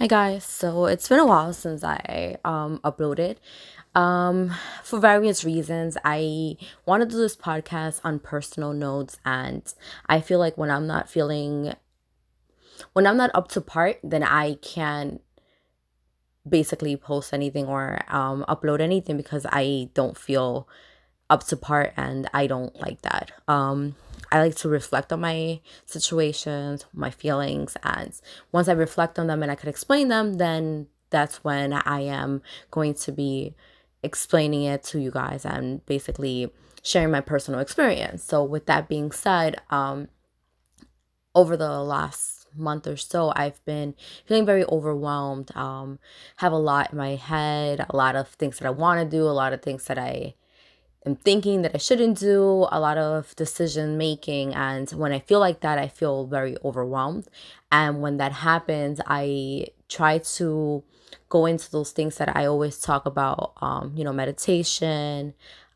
Hi guys. So it's been a while since I um uploaded. Um for various reasons, I want to do this podcast on personal notes and I feel like when I'm not feeling when I'm not up to part, then I can't basically post anything or um upload anything because I don't feel up to part and I don't like that. Um I like to reflect on my situations, my feelings, and once I reflect on them and I can explain them, then that's when I am going to be explaining it to you guys and basically sharing my personal experience. So with that being said, um over the last month or so i've been feeling very overwhelmed um have a lot in my head a lot of things that i want to do a lot of things that i am thinking that I shouldn't do, a lot of decision making. And when I feel like that, I feel very overwhelmed. And when that happens, I try to go into those things that I always talk about, um, you know, meditation,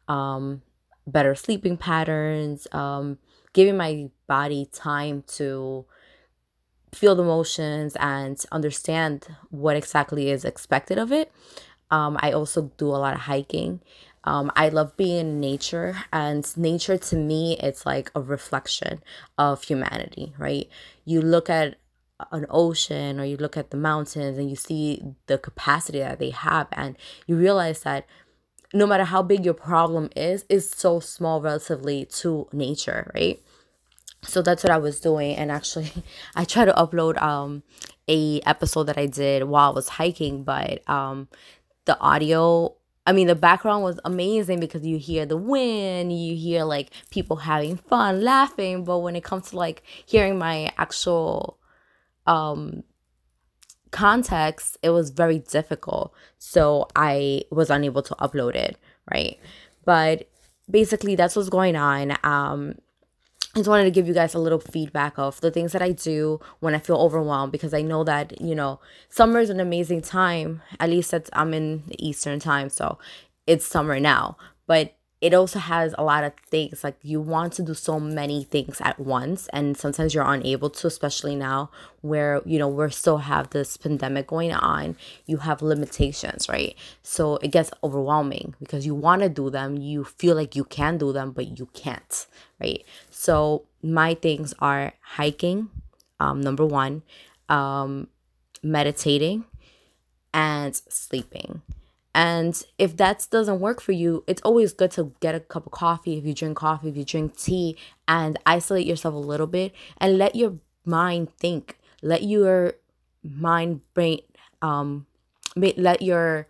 um, better sleeping patterns, um, giving my body time to feel the emotions and understand what exactly is expected of it. Um, I also do a lot of hiking. Um, I love being in nature, and nature to me, it's like a reflection of humanity, right? You look at an ocean or you look at the mountains and you see the capacity that they have, and you realize that no matter how big your problem is, it's so small relatively to nature, right? So that's what I was doing, and actually, I tried to upload um a episode that I did while I was hiking, but um the audio I mean, the background was amazing because you hear the wind, you hear like people having fun, laughing. But when it comes to like hearing my actual um context, it was very difficult. So I was unable to upload it, right? But basically, that's what's going on. Um, I just wanted to give you guys a little feedback of the things that I do when I feel overwhelmed because I know that, you know, summer is an amazing time. At least that's, I'm in the Eastern time, so it's summer now. But it also has a lot of things like you want to do so many things at once and sometimes you're unable to especially now where you know we're still have this pandemic going on you have limitations right? So it gets overwhelming because you want to do them you feel like you can do them but you can't right? So my things are hiking um number one um meditating and sleeping and if that doesn't work for you, it's always good to get a cup of coffee if you drink coffee, if you drink tea, and isolate yourself a little bit and let your mind think. Let your mind brain um let your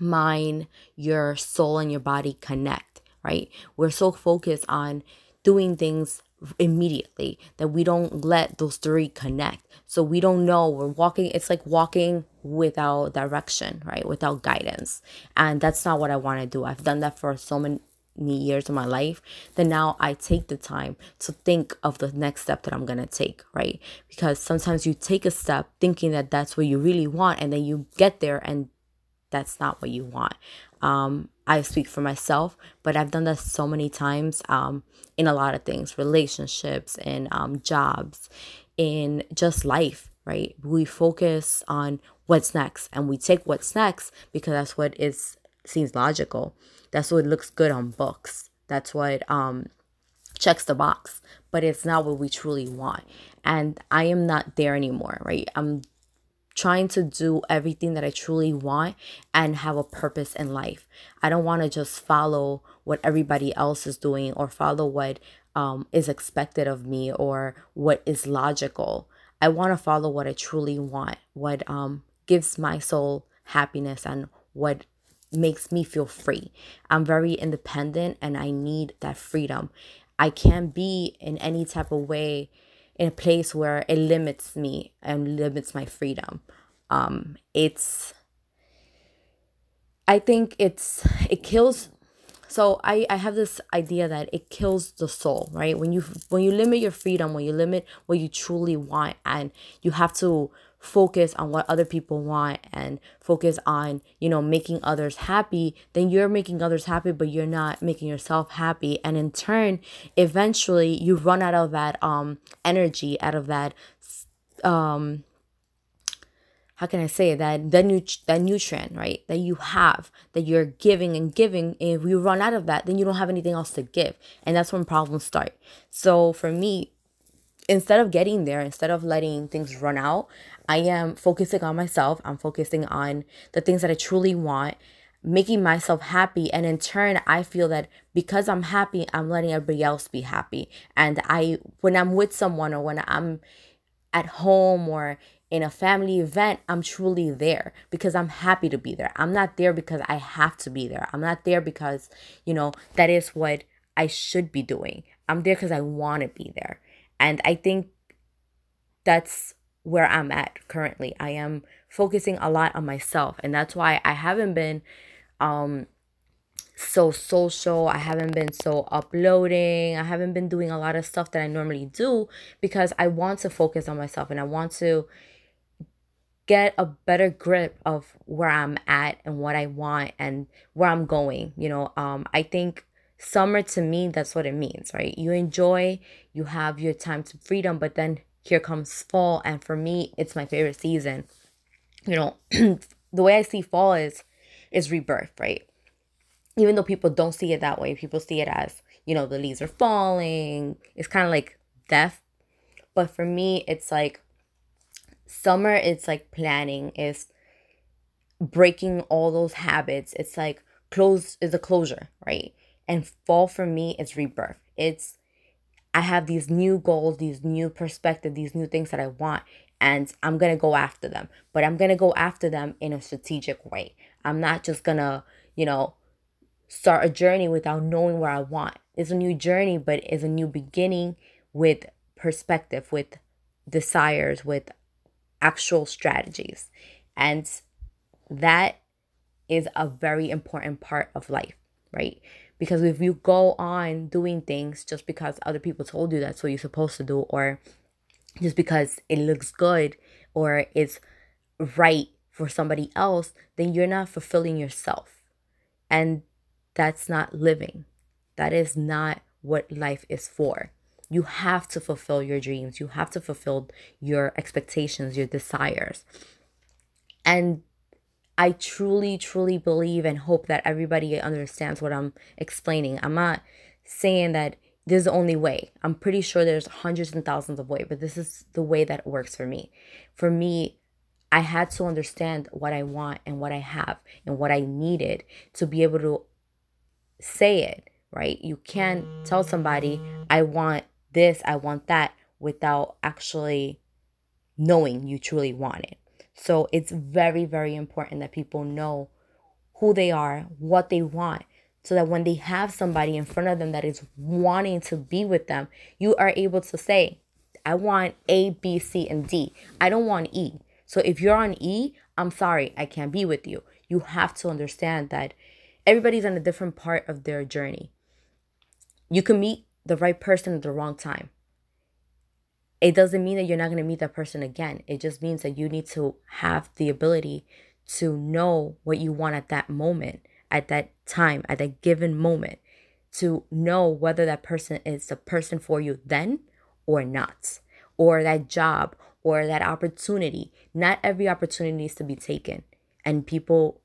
mind, your soul and your body connect, right? We're so focused on doing things immediately that we don't let those three connect. So we don't know we're walking it's like walking without direction right? Without guidance. And that's not what i want to do. I've done that for so many years of my life then now i take the time to think of the next step that i'm to take right? Because sometimes you take a step thinking that that's what you really want and then you get there and that's not what you want. Um, I speak for myself, but I've done that so many times um, in a lot of things relationships and um, jobs, in just life, right? We focus on what's next and we take what's next because that's what is seems logical. That's what looks good on books. That's what um checks the box, but it's not what we truly want. And I am not there anymore, right? I'm trying to do everything that I truly want and have a purpose in life. I don't want to just follow what everybody else is doing or follow what um, is expected of me or what is logical. I want to follow what I truly want, what um, gives my soul happiness and what makes me feel free. I'm very independent and I need that freedom. I can't be in any type of way in a place where it limits me and limits my freedom. Um, it's I think it's it kills so I, I have this idea that it kills the soul right when you when you limit your freedom when you limit what you truly want and you have to focus on what other people want and focus on you know making others happy then you're making others happy but you're not making yourself happy and in turn eventually you run out of that um energy out of that um how can I say that that nut- that nutrient, right? That you have, that you're giving and giving. If you run out of that, then you don't have anything else to give. And that's when problems start. So for me, instead of getting there, instead of letting things run out, I am focusing on myself. I'm focusing on the things that I truly want, making myself happy. And in turn, I feel that because I'm happy, I'm letting everybody else be happy. And I, when I'm with someone or when I'm at home or in a family event, I'm truly there because I'm happy to be there. I'm not there because I have to be there. I'm not there because, you know, that is what I should be doing. I'm there because I want to be there. And I think that's where I'm at currently. I am focusing a lot on myself. And that's why I haven't been um so social. I haven't been so uploading. I haven't been doing a lot of stuff that I normally do because I want to focus on myself and I want to get a better grip of where I'm at and what I want and where I'm going. You know, um, I think summer to me, that's what it means, right? You enjoy, you have your time to freedom, but then here comes fall. And for me, it's my favorite season. You know, the way I see fall is is rebirth, right? Even though people don't see it that way, people see it as, you know, the leaves are falling. It's kind of like death. But for me, it's like summer it's like planning is breaking all those habits it's like close is a closure right and fall for me is rebirth it's i have these new goals these new perspective these new things that i want and i'm gonna go after them but i'm gonna go after them in a strategic way i'm not just gonna you know start a journey without knowing where i want it's a new journey but it's a new beginning with perspective with desires with actual strategies. And that is a very important part of life, right? Because if you go on doing things just because other people told you that's what you're supposed to do, or just because it looks good or it's right for somebody else, then you're not fulfilling yourself. And that's not living. That is not what life is for you have to fulfill your dreams you have to fulfill your expectations your desires and i truly truly believe and hope that everybody understands what i'm explaining. I'm not saying that this is the only way. I'm pretty sure there's hundreds and thousands of ways but this is the way that works for me. For me i had to understand what i want and what i have and what i needed to be able to say it right? You can't tell somebody i want this, I want that, without actually knowing you truly want it. So it's very, very important that people know who they are, what they want, so that when they have somebody in front of them that is wanting to be with them, you are able to say, I want A, B, C, and D. I don't want E. So if you're on E, I'm sorry, I can't be with you. You have to understand that everybody's on a different part of their journey. You can meet the right person at the wrong time. It doesn't mean that you're not going to meet that person again. It just means that you need to have the ability to know what you want at that moment, at that time, at that given moment, to know whether that person is the person for you then or not, or that job or that opportunity. Not every opportunity needs to be taken. And people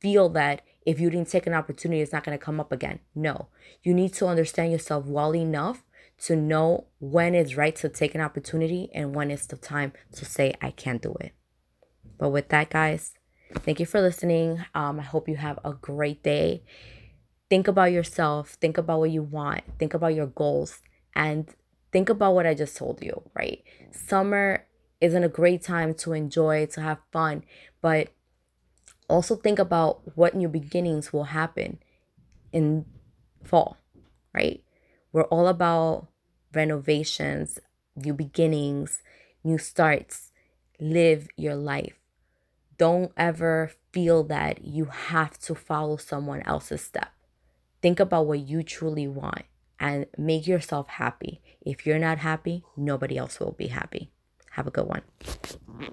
feel that if you didn't take an opportunity, it's not going to come up again. No, you need to understand yourself well enough to know when it's right to take an opportunity and when it's the time to say, I can't do it. But with that, guys, thank you for listening. Um, I hope you have a great day. Think about yourself, think about what you want, think about your goals, and think about what I just told you, right? Summer isn't a great time to enjoy, to have fun, but also think about what new beginnings will happen in fall, right? We're all about renovations, new beginnings, new starts. Live your life. Don't ever feel that you have to follow someone else's step. Think about what you truly want and make yourself happy. If you're not happy, nobody else will be happy. Have a good one.